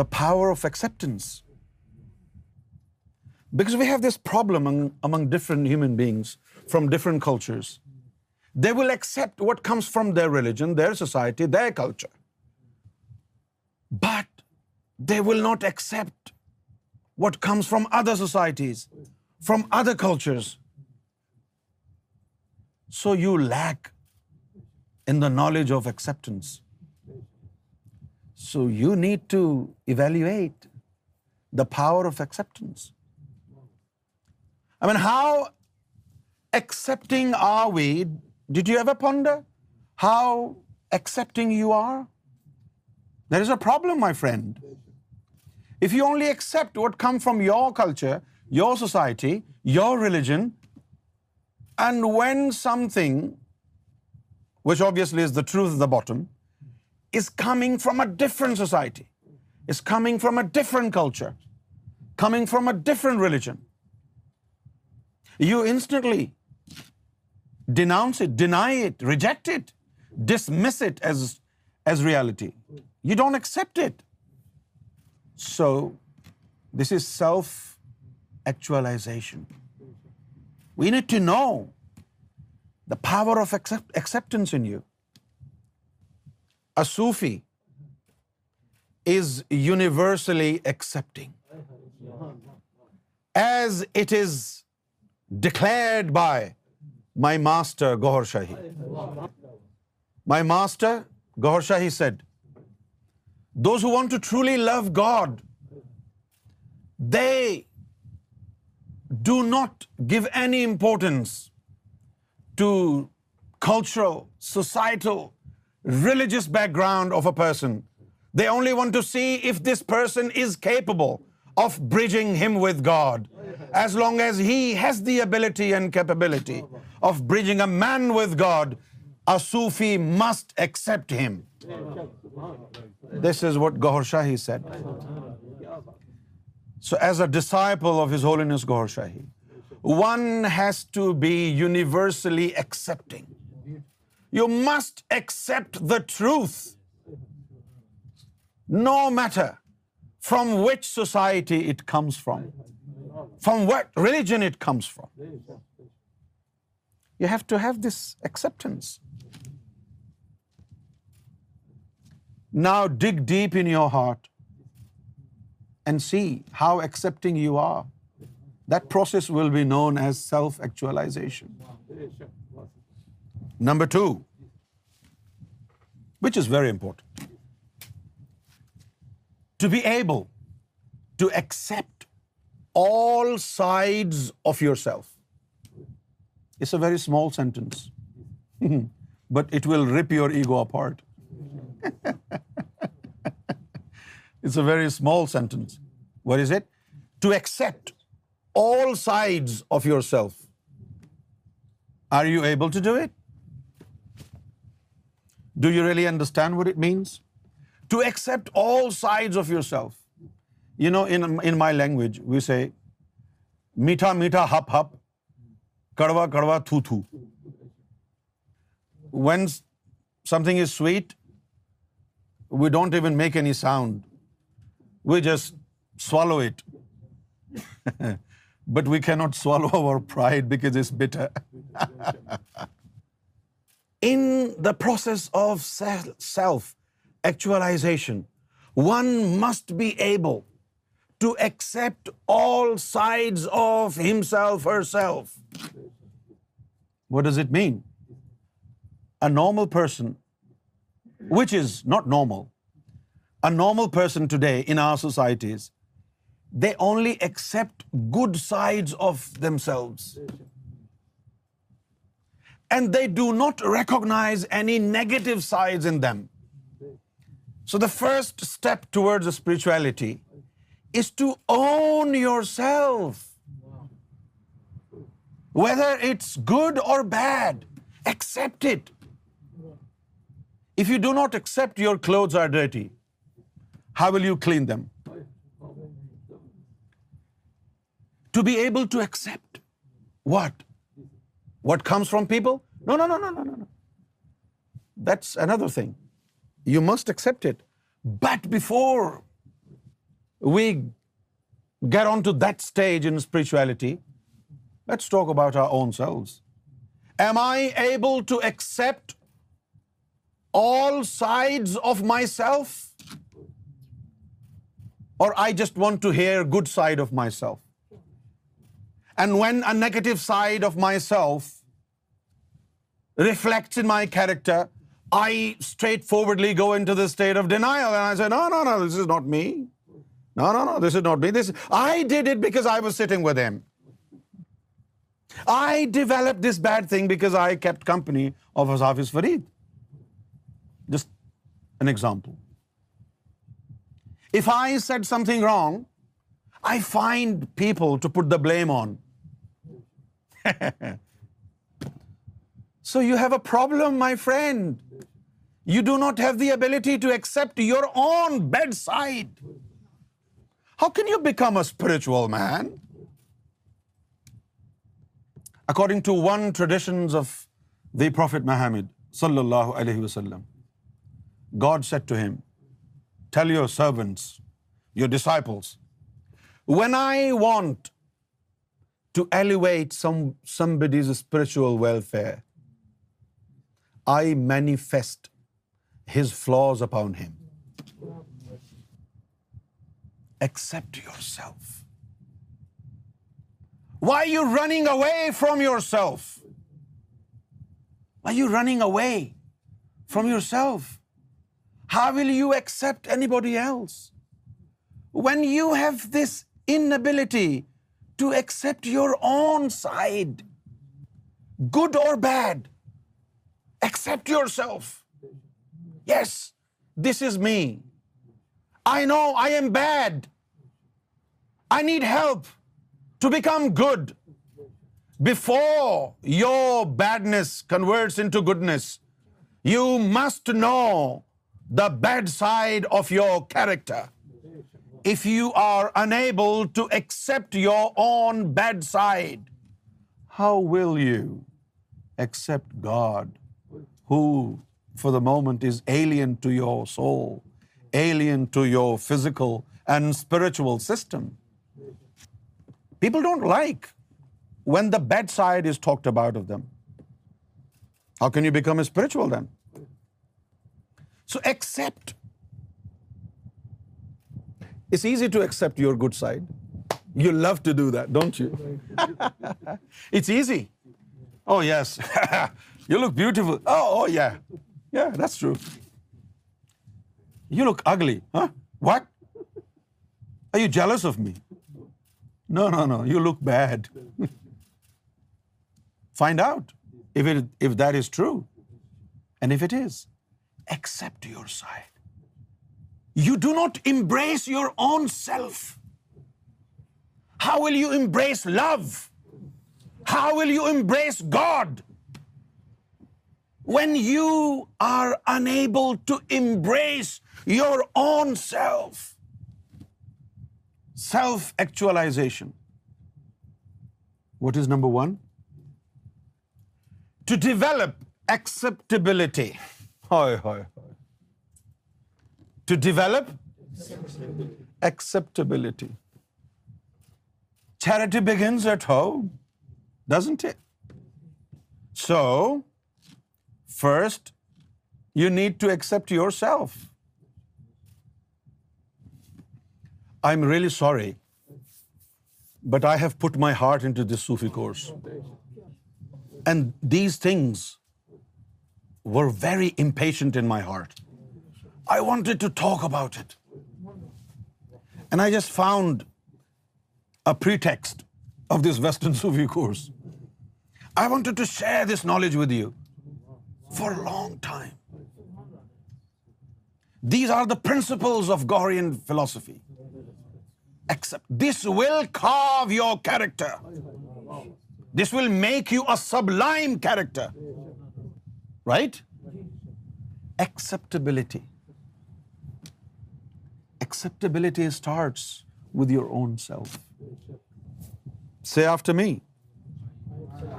the power of acceptance. Because we have this problem among different human beings from different cultures. They will accept what comes from their religion, their society, their culture. But they will not accept what comes from other societies, from other cultures. So you lack in the knowledge of acceptance. So you need to evaluate the power of acceptance. I mean, how accepting are we? Did you ever ponder how accepting you are? There is a problem, my friend. If you only accept what comes from your culture, your society, your religion, and when something, which obviously is the truth at the bottom, is coming from a different society, is coming from a different culture, coming from a different religion. You instantly denounce it, deny it, reject it, dismiss it as reality. You don't accept it. So this is self-actualization. We need to know the power of acceptance in you. A Sufi is universally accepting, as it is declared by my master Gohar Shahi. My master Gohar Shahi said, those who want to truly love God, they do not give any importance to cultural, societal, religious background of a person. They only want to see if this person is capable of bridging him with God. As long as he has the ability and capability of bridging a man with God, a Sufi must accept him. This is what Gaur Shahi said. So as a disciple of His Holiness Gaur Shahi, one has to be universally accepting. You must accept the truth, no matter from which society it comes from what religion it comes from. You have to have this acceptance. Now dig deep in your heart and see how accepting you are. That process will be known as self-actualization. Number two, which is very important, to be able to accept all sides of yourself. It's a very small sentence, but it will rip your ego apart. It's a very small sentence. What is it? To accept all sides of yourself. Are you able to do it? Do you really understand what it means to accept all side of your self you know in my language we say میٹھا میٹھا ہپ ہپ کڑوا کڑوا تھو تھو when something is sweet we don't even make any sound we just swallow it but we can not swallow our pride because is bitter in the process of self-actualization, one must be able to accept all sides of himself, herself. What does it mean? A normal person, which is not normal, a normal person today in our societies, they only accept good sides of themselves and they do not recognize any negative sides in them. So the first step towards spirituality is to own yourself. Whether it's good or bad, accept it. If you do not accept your clothes are dirty, how will you clean them? To be able to accept what? What comes from people? No. That's another thing. You must accept it. But before we get on to that stage in spirituality, let's talk about our own selves. Am I able to accept all sides of myself? Or I just want to hear good side of myself? And when a negative side of myself reflects in my character, I straightforwardly go into this state of denial and I say, no, this is not me. No, this is not me. I did it because I was sitting with him. I developed this bad thing because I kept company of Hafiz Fareed. Just an example. If I said something wrong, I find people to put the blame on. So you have a problem my friend you do not have the ability to accept your own bad side how can you become a spiritual man according to one tradition of the prophet Muhammad صلی اللہ علیہ وسلم God said to him tell your servants your disciples when I want to elevate somebody's spiritual welfare, I manifest his flaws upon him. Accept yourself. Why are you running away from yourself? Why are you running away from yourself? How will you accept anybody else? When you have this inability to accept your own side, good or bad. Accept yourself. Yes, this is me. I know I am bad. I need help to become good. Before your badness converts into goodness, you must know the bad side of your character if you are unable to accept your own bedside, how will you accept God, who for the moment is alien to your soul, alien to your physical and spiritual system? People don't like when the bedside is talked about of them. How can you become spiritual then? So accept it's easy to accept your good side. You love to do that, don't you? It's easy. Oh, yes. You look beautiful. Oh, oh, yeah. Yeah, that's true. You look ugly. Huh? What? Are you jealous of me? No. You look bad. Find out if that is true. And if it is, accept your side. You do not embrace your own self. How will you embrace love? How will you embrace God? When you are unable to embrace your own self. Self-actualization. What is number one? To develop acceptability to develop acceptability. Charity begins at home, doesn't it? So, first, you need to accept yourself. I'm really sorry, but I have put my heart into this Sufi course. And these things were very impatient in my heart. I wanted to talk about it. And I just found a pretext of this Western Sufi course. I wanted to share this knowledge with you for a long time. These are the principles of Gahrian philosophy. Accept. This will carve your character. This will make you a sublime character. Right? Acceptability acceptability starts with your own self. Say after me.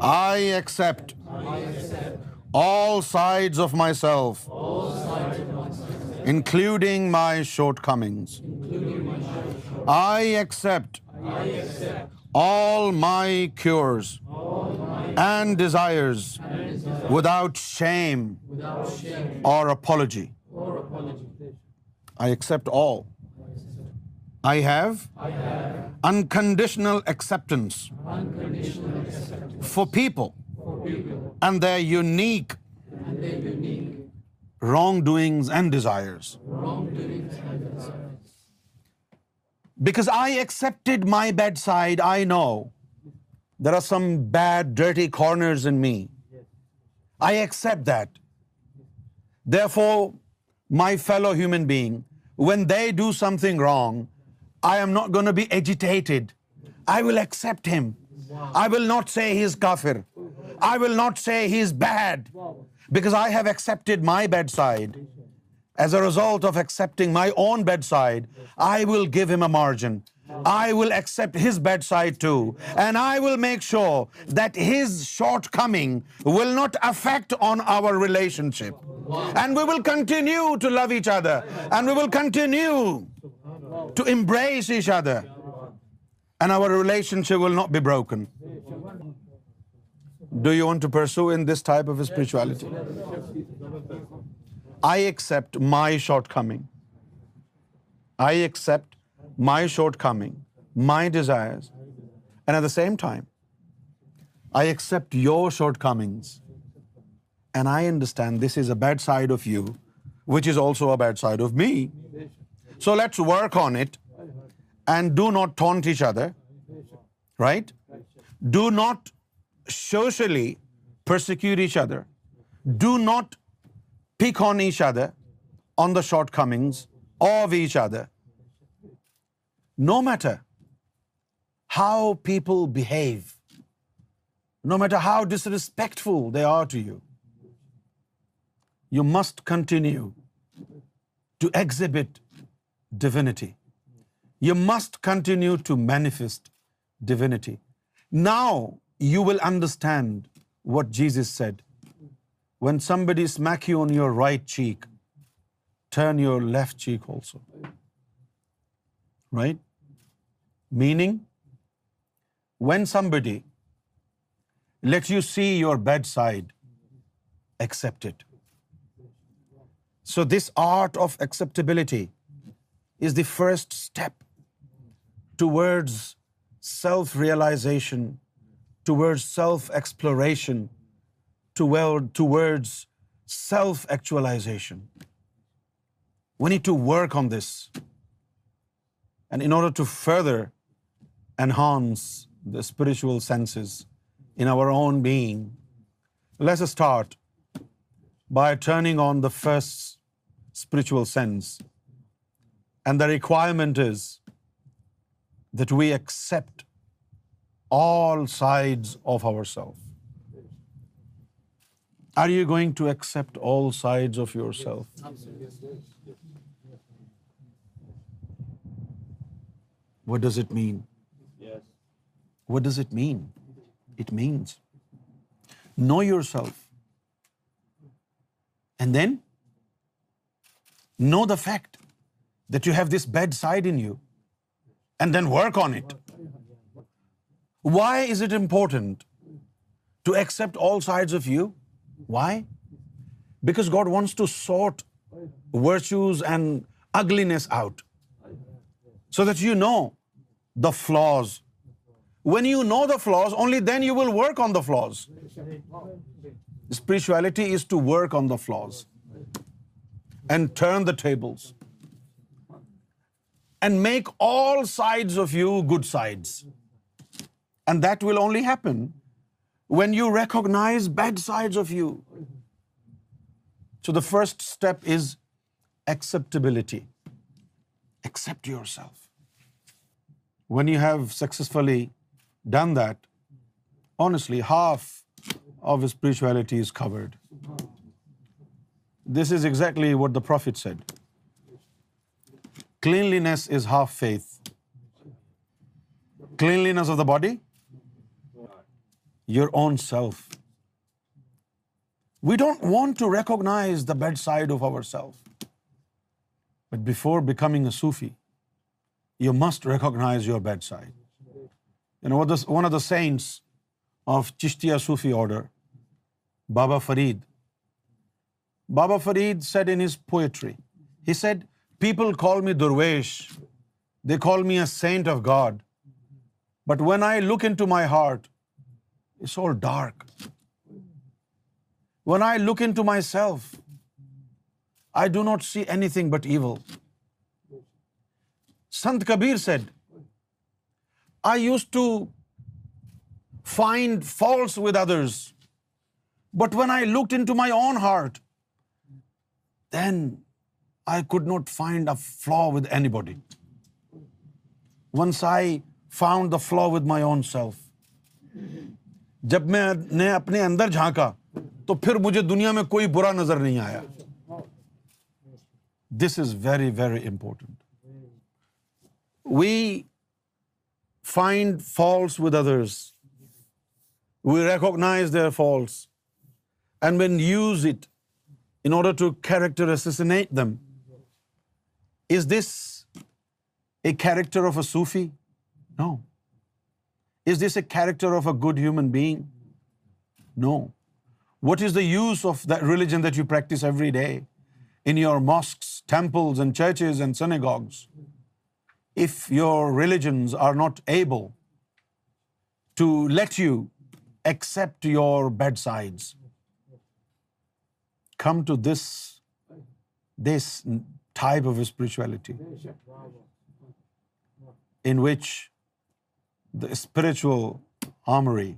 I accept all sides of myself, including my shortcomings. I accept all my cures and desires without shame or apology. I accept all. I have unconditional acceptance for people and their unique wrongdoings and desires. Because I accepted my bad side, I know there are some bad, dirty corners in me. I accept that. Therefore, my fellow human being, when they do something wrong, I am not going to be agitated. I will accept him. I will not say he is kafir. I will not say he is bad, because I have accepted my bedside. As a result of accepting my own bedside, I will give him a margin. I will accept his bedside too, and I will make sure that his shortcoming will not affect on our relationship. And we will continue to love each other, and we will continue to embrace each other, and our relationship will not be broken. Do you want to pursue in this type of spirituality? I accept my shortcoming. I accept my shortcoming, my desires, and at the same time, I accept your shortcomings and I understand this is a bad side of you, which is also a bad side of me. So let's work on it and do not taunt each other, right? Do not socially persecute each other. Do not pick on each other on the shortcomings of each other no matter how people behave, no matter how disrespectful they are to you, you must continue to exhibit divinity. You must continue to manifest divinity. Now you will understand what Jesus said. When somebody smacks you on your right cheek, turn your left cheek also. Right? Meaning, when somebody lets you see your bad side, accept it. So this art of acceptability is the first step towards self-realization, towards self-exploration, towards self-actualization. We need to work on this. And in order to further enhance the spiritual senses in our own being, let us start by turning on the first spiritual sense. And the requirement is that we accept all sides of ourselves. Are you going to accept all sides of yourself? What does it mean? What does it mean? It means know yourself, and then know the fact that you have this bad side in you, and then work on it. Why is it important to accept all sides of you? Why? Because God wants to sort virtues and ugliness out, so that you know the flaws when you know the flaws, only then you will work on the flaws. Spirituality is to work on the flaws and turn the tables and make all sides of you good sides. And that will only happen when you recognize bad sides of you. So the first step is acceptability. Accept yourself. When you have successfully done that, honestly, half of his spirituality is covered. This is exactly what the Prophet said. Cleanliness is half faith. Cleanliness of the body, your own self. We don't want to recognize the bad side of ourselves. But before becoming a Sufi, you must recognize your bad side one of the saints of Chishtiya Sufi order, Baba Farid. Baba Farid said in his poetry, he said, people call me Durvesh, they call me a saint of God. But when I look into my heart, it's all dark. When I look into myself, I do not see anything but evil. Sant Kabir said, I use to find faults with others but when I in to my own heart then I could not find a flaw with anybody once I found the flaw with my own self جب میں نے اپنے اندر جھانکا تو پھر مجھے دنیا میں کوئی برا نظر نہیں آیا this is very very important we find faults with others. We recognize their faults and when use it in order to character assassinate them. Is this a character of a Sufi? No. Is this a character of a good human being? No. What is the use of that religion that you practice every day in your mosques, temples and churches and synagogues? if your religions are not able to let you accept your bedsides. Come to this type of spirituality in which the spiritual armory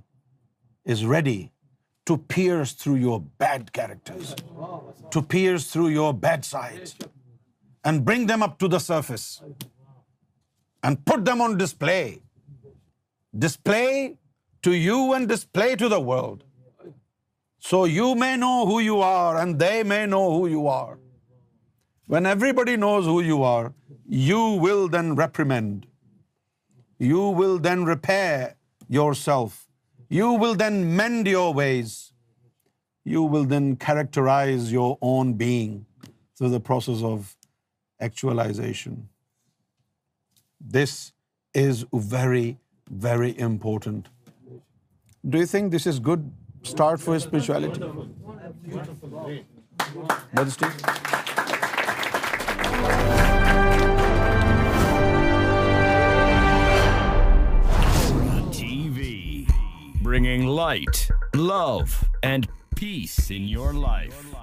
is ready to pierce through your bad characters, to pierce through your bad sides and bring them up to the surface and put them on display. Display to you and display to the world. So you may know who you are and they may know who you are. When everybody knows who you are, you will then reprimand. You will then repair yourself. You will then mend your ways. You will then characterize your own being through the process of actualization. This is very, very important. Do you think this is good start for his spirituality? Brother Steve? Bringing light, love, and peace in your life.